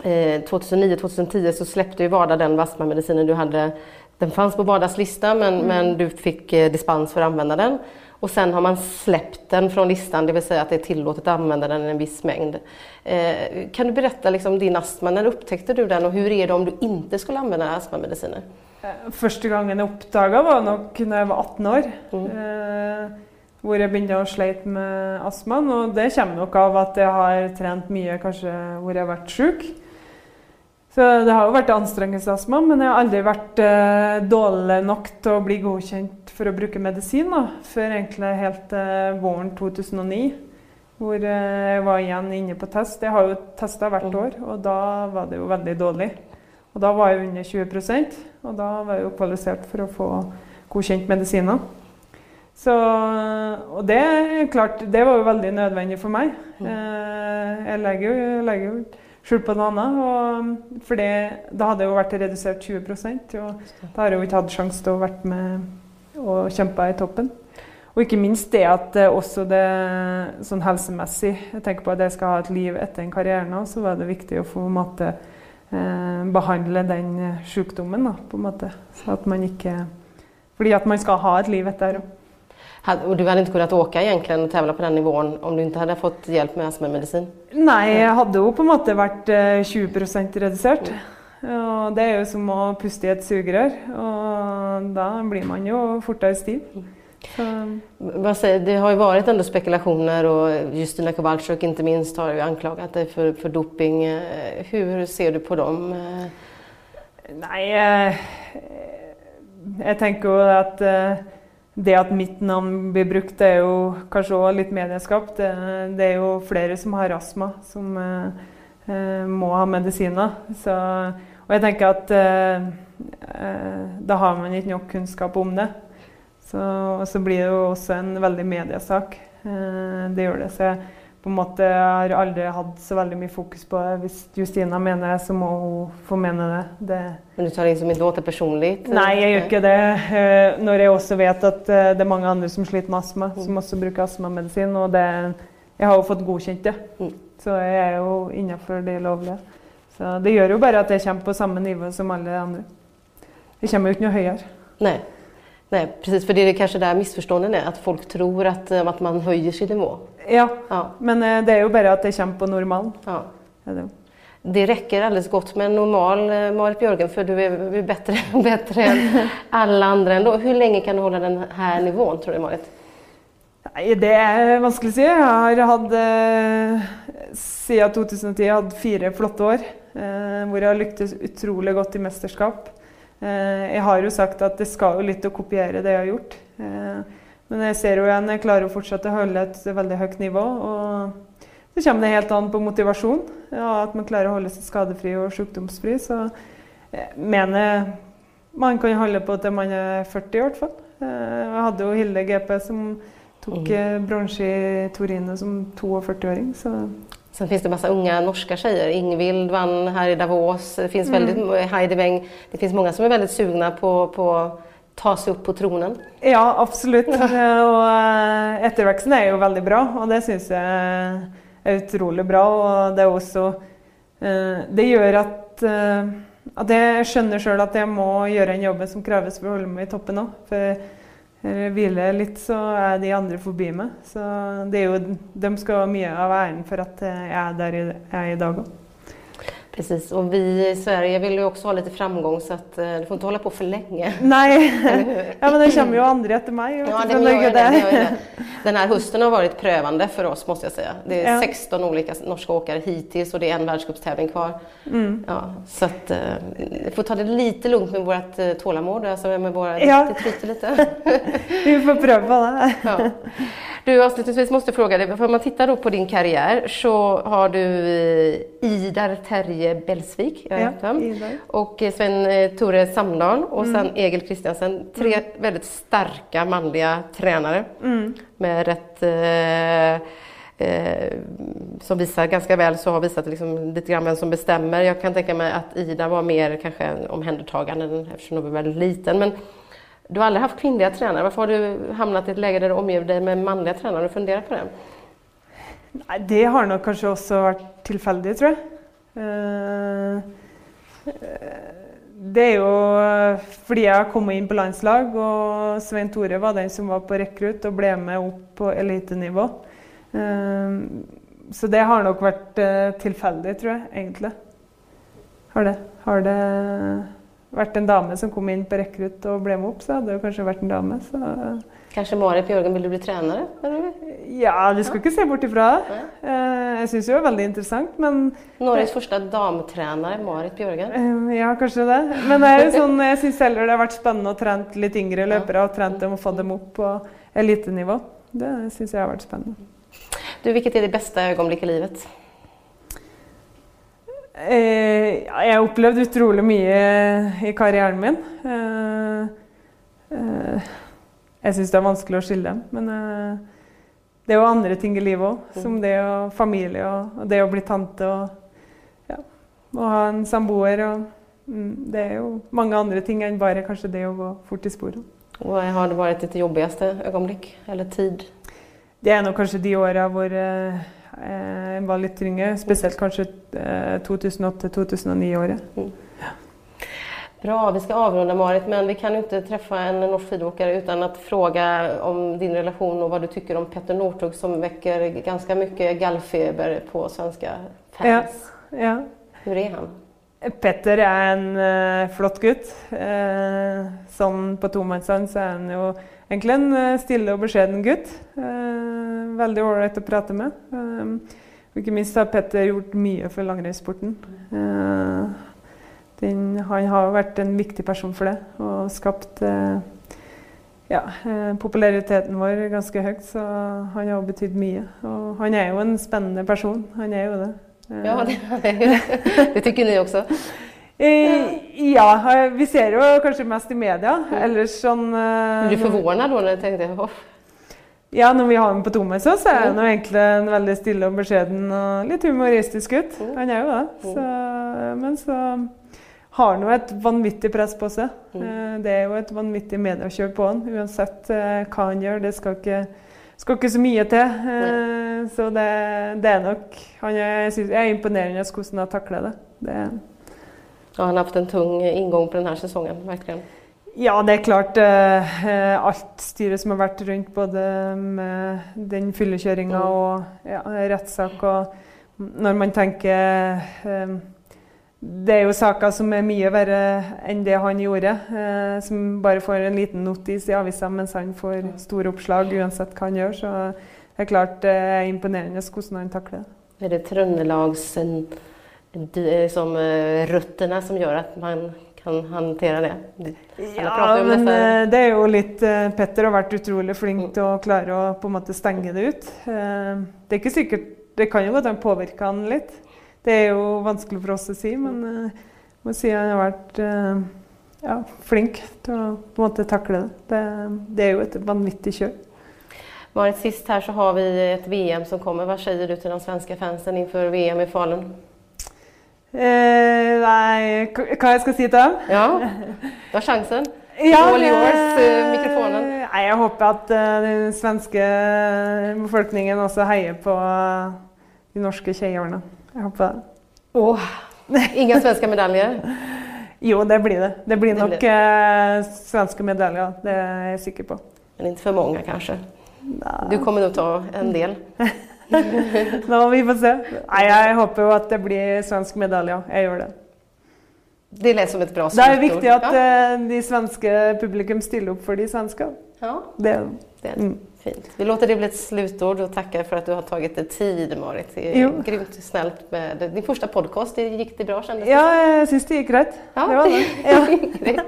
eh, 2009-2010 så släppte ju WADA den astmamedicinen du hade. Den fanns på WADAs lista men, men du fick eh, dispens för att använda den. Och sen har man släppt den från listan, det vill säga att det är tillåtet att använda den i en viss mängd. Eh, kan du berätta liksom din astma, när upptäckte du den och hur är det om du inte skulle använda astmamediciner? eh, første gangen jeg oppdaga, var nok når jeg var 18 år. Mm. Eh, hvor jeg begynte å slite med astmaen. Og det kommer nok av at jeg har trent mye kanskje hvor jeg har vært sjuk. Så det har jo vært anstrengelsesastma, men jeg har aldri vært eh, dårlig nok til å bli godkjent for å bruke medisin da, før egentlig helt eh, våren 2009. Hvor eh, jeg var igjen inne på test. Jeg har jo testa hvert år, og da var det jo veldig dårlig. Og da var jeg under 20% og da var jeg jo kvalifisert for å få godkjent medisiner. Så, og det klart, det var jo veldig nødvendig for meg. Eh, jeg legger jo, jeg legger jo skjul på noe annet. Og, for det, da hadde det jo vært redusert 20 og da har jeg jo ikke hatt sjanse til å vært med og kjempe i toppen. Og ikke minst det at eh, også det sånn helsemessig Jeg tenker på at jeg skal ha et liv etter en karriere nå, så var det viktig å få måte, eh, behandle den eh, sykdommen, da, på en måte. Så at man ikke Fordi at man skal ha et liv etter. Hade- Och du hade inte kunnat åka egentligen och tävla på den nivån om du inte hadde fått hjelp med astmamedisin? Nei, jeg hadde jo på en måte vært eh, 20 redusert. Og det er jo som å puste i et sugerør, og da blir man jo fortere stiv. Säger, det har ju varit ändå spekulationer och Justina Kowalczyk inte minst har ju anklagat dig för, för doping. Eh, Hur ser du på dem? Nei, eh, jeg tenker jo at eh, det at mitt navn blir brukt, det er jo kanskje òg litt medieskapt. Det, det er jo flere som har astma, som eh, eh, må ha medisiner. Så, og jeg tenker at eh, eh, da har man ikke nok kunnskap om det. Så, og så blir det jo også en veldig mediesak. Eh, det gjør det. Så jeg på en måte har aldri hatt så veldig mye fokus på det. Hvis Justina mener det, så må hun få mene det. det Men du tar liksom ikke det personlig? Nei, jeg gjør ikke det. Eh, Når jeg også vet at eh, det er mange andre som sliter med astma, som også bruker astmamedisin. Og det, jeg har jo fått godkjent det, Mm. så jeg er jo innenfor det lovlige. Så det gjør jo bare at jeg kommer på samme nivå som alle andre. Jeg kommer jo ikke noe høyere. Nej. Nej, precis. För det är kanske där missförstånden är, att folk tror att, at man höjer sin nivå. Ja, Ja, men eh, det er jo bare at det kommer på normalen. ja. er det rekker Det räcker alldeles godt med en normal eh, Marit Bjørgen, for du er bedre är bättre, bättre än alla andra ändå. Hur länge kan du holde den här nivån tror du Marit? Nei, det er vanskelig å si. Jeg har hatt eh, siden 2010 hatt fire flotte år. eh, hvor jeg har lyktes utrolig godt i mesterskap. Eh, jeg har jo sagt at det skal jo litt å kopiere det jeg har gjort. Eh, men jeg ser jo igjen jeg klarer å fortsette å holde et veldig høyt nivå. og så kommer det helt an på motivasjon, ja, at man klarer å holde seg skadefri og sykdomsfri. Så jeg mener man kan holde på til man er 40 i hvert fall. Jeg hadde jo Hilde GP som tok mm. bronse i Torino som 42-åring. Så Sen finns det masse unga norske tjejer. Ingvild vann her i Davos. Det finns mm. väldigt, Heidi Weng. Det finns många som er veldig sugne på, på ta seg opp på tronen. Ja, absolutt. og eh, etterveksten er jo veldig bra, og det syns jeg er utrolig bra. Og det er også eh, Det gjør at, eh, at jeg skjønner sjøl at jeg må gjøre en jobb som kreves for å holde meg i toppen òg. Eller hviler litt, så er de andre forbi meg. Så det er jo, de skal ha mye av æren for at jeg er der jeg er i dag òg. Precis, och vi i Sverige vill ju också ha lite framgång så att uh, du får inte hålla på för länge. Nej, ja, men det kommer ju andra efter mig. Ja, det gör det, det, det. Den här hösten har varit prövande för oss måste jag säga. Det är ja. 16 olika norska åkare hittills och det är en världscupstävling kvar. Mm. Ja, så att eh, vi får ta det lite lugnt med vårt eh, tålamod, alltså med våra, ja. tryter lite. vi får pröva det. Ja. Du, avslutningsvis måste jag fråga dig, för om man tittar då på din karriär så har du Idar Terje Belsvik ja, och Sven eh, Tore Samdal och mm. sen Egil Kristiansen. Tre mm. väldigt starka manliga tränare mm. Med rett eh, eh, som visar ganska väl så har visat liksom lite grann vem som bestämmer. Jag kan tänka mig att Ida var mer kanske omhändertagande eftersom hon var väldigt liten. Men du har aldrig haft kvinnliga tränare. Varför har du hamnat i ett läge där du omger dig med manliga tränare? Har på det? Det har nok kanskje også vært tilfeldig, tror jeg. Eh, det er jo fordi jeg har kommet inn på landslag, og Svein Tore var den som var på rekrutt og ble med opp på elitenivå. Eh, så det har nok vært eh, tilfeldig, tror jeg, egentlig. Har det. Har det vært en dame som kom inn på rekrutt og ble med opp, så hadde det kanskje vært en dame. Så. Kanskje Marit Bjørgen vil du bli trener? Ja, du skal ja. ikke se bort ifra det. Eh, jeg syns det er veldig interessant, men Norges første dametrener, Marit Bjørgen? Eh, ja, kanskje det. Men jeg, sånn, jeg syns heller det har vært spennende å trene litt yngre løpere og trent dem og få dem opp på elitenivå. Det syns jeg har vært spennende. Du, Hvilket er det beste øyeblikket i livet? Eh, jeg har opplevd utrolig mye i karrieren min. Eh, eh, jeg syns det er vanskelig å skille dem, men eh, det er jo andre ting i livet òg. Som det og familie og, det å bli tante og ja, å ha en samboer. Og, mm, det er jo mange andre ting enn bare kanskje det å gå fort i sporet. Har det vært ditt jobbigste øyeblikk eller tid? Det er nok kanskje de åra hvor eh, eh, var litt tyngre, Spesielt kanskje eh, 2008-2009-året. Mm. Bra, vi skal avrunda Marit, men vi kan ikke treffe en norsk skidåkare uten å spørre om din relasjon og hva du syns om Petter Northug, som vekker ganske mye gallfeber på svenske fans. Ja, ja. Hvordan er han? Petter er en uh, flott gutt. Uh, sånn på tomannshånd så er han jo egentlig en uh, stille og beskjeden gutt. veldig ålreit å prate med. ikke minst har Petter gjort mye for langrennssporten. Den, han har vært en viktig person for det og skapt ja, populariteten vår ganske høyt, så han har betydd mye. Og han er jo en spennende person. Han er jo det. Ja, det, det tykker ni også? Ja, vi ser jo kanskje mest i media. Ellers sånn Blir du forvirra da når du tenker Hoff? Ja, når vi har ham på tomhet, så er han egentlig en veldig stille og beskjeden og litt humoristisk gutt. Han er jo det. Så, men så har jo et vanvittig press på seg. Det er jo et vanvittig mediekjør på han, uansett hva han gjør. Det skal ikke skal ikke så mye til. Nei. så det, det, er nok han er, Jeg synes, er imponerende hvordan han takler det. det. Ja, han har hatt en tung inngang på denne sesongen, virkelig. Ja, det er klart. Uh, alt styret som har vært rundt, både med den fyllekjøringa mm. og ja, rettssak og Når man tenker uh, det er jo saker som er mye verre enn det han gjorde. Eh, som bare får en liten notis i avisa mens han får store oppslag uansett hva han gjør. Så det er klart det er imponerende hvordan han takler det. Er det Trøndelags liksom, som eh, røttene som gjør at man kan håndtere det? Ja, men eh, det er jo litt eh, Petter har vært utrolig flink til å klare å på en måte stenge det ut. Det er ikke sikkert Det kan jo godt hende påvirke han litt. Det er jo vanskelig for oss å si, men eh, jeg må si han har vært eh, ja, flink til å på en måte takle det. det. Det er jo et vanvittig kjør. Marit, sist her så har vi et VM som kommer. Hva sier du til de svenske fansen innenfor VM i Falun? Eh, nei, hva jeg skal si til dem? Ja, du har sjansen. All yours, eh, mikrofonen. Nei, jeg håper at eh, den svenske befolkningen også heier på eh, de norske jentene. Jeg håper det. Åh, inga svenske medaljer? Jo, det blir det. Det blir Det nok blir eh, svenske medaljer. Det er jeg sikker på. Men ikke for mange, kanskje. Nei. Du kommer nok ta en del. Nå, vi får se. Nei, jeg håper jo at det blir svensk medalje. Jeg gjør det. Det lät som et bra Det er viktig at ja. eh, de svenske publikum stiller opp for de svenske. ja, Det, det mm. Fint. Vi låter det bli et slutord og takker for at du har taget deg tid, Marit. Det Jo. grymt snällt med din første podcast. Det gikk det bra, kjennes det? ja, jeg syns det gikk greit. Ja. Det var det. Ja,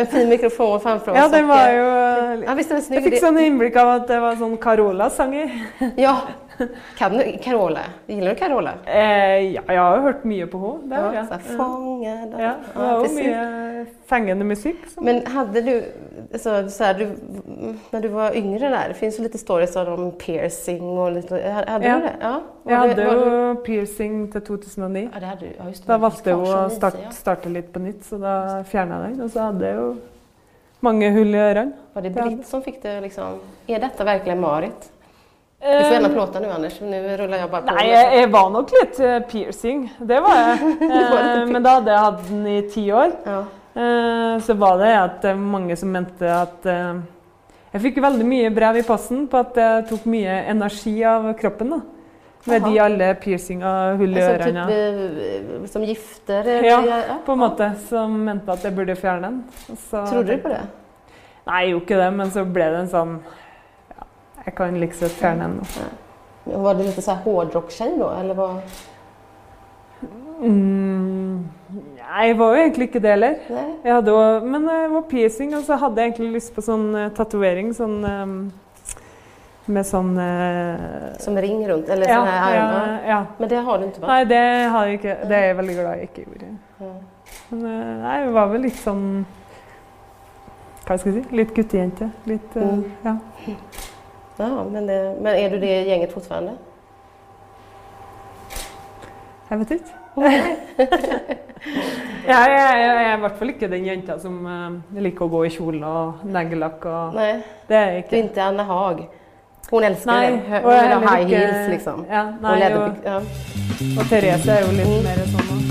en fin mikrofon framfor oss. ja den var eh, jo Ja, visst er den snygg? Det- sånn innblikk av at det var sånn Carola sang i. Ja. Kan du Carola? Gillar du Carola? Eh, ja, jeg har jo hørt mye på henne. Det har Ja, jeg. här, Ja, det var jo mye fengende musikk. som- Men hade du, så, så här, du, när du var yngre där, det finns ju lite stories om piercing och lite, hade Ja. du det? Ja. Var Jeg hadde jo du- piercing til 2009. Ja, det hade du. Ja, just det. Da valgte jeg jo å start, starte litt på nytt, så da fjerna jeg den. Og så hadde jeg jo mange hull i ørene. Var det Britt som fick det liksom, är detta verkligen Marit? Du får gärna prata nu Anders, nu rullar jag bara på. Nei, jeg, jeg var nok litt eh, piercing. Det var jeg. Eh, Men da hadde jeg hatt den i ti år. Ja. Eh, Så var det at mange som mente at Jeg fikk veldig mye brev i posten på at jeg tok mye energi av kroppen. da. Med de alle piercinga, hull i Alltså, typ ørene. eh, som gifter? eller- Ja, på en måte. Som mente at jeg burde fjerne den. Og så Tror du på det? Nei, jeg gjorde ikke det, men så ble det en sånn ja, Jeg kan liksom den. nå. Var du lite så här hårdrockstjej då? Eller vad? Mm, nei, jeg var jo egentlig ikke det heller. Jeg hadde også, men jeg var piercing, og så hadde jeg egentlig lyst på sånn uh, tatovering. Sånn um, med sånn uh, Som ring rundt? Eller ja, sånn här ja, ja. Men det har du ikke? va? Nei, det har jeg ikke. Det er jeg veldig glad jeg ikke gjorde. Ja. Men uh, nei, jeg var vel litt sånn Hva skal jeg si? Litt guttejente. Litt uh, Mm. Ja. Ja, men, det, men är du det gänget fortfarande? Jeg vet ikke. ja, jeg, jeg, jeg er i hvert fall ikke den jenta som uh, liker å gå i kjole og neglelakk. Nei, det er jeg du ikke. är inte Anna Haag. Hun elsker Nei, det. Hun er ha high heels liksom. Ja, nei, og. Ja. og Therese er jo litt Mm. mer sånn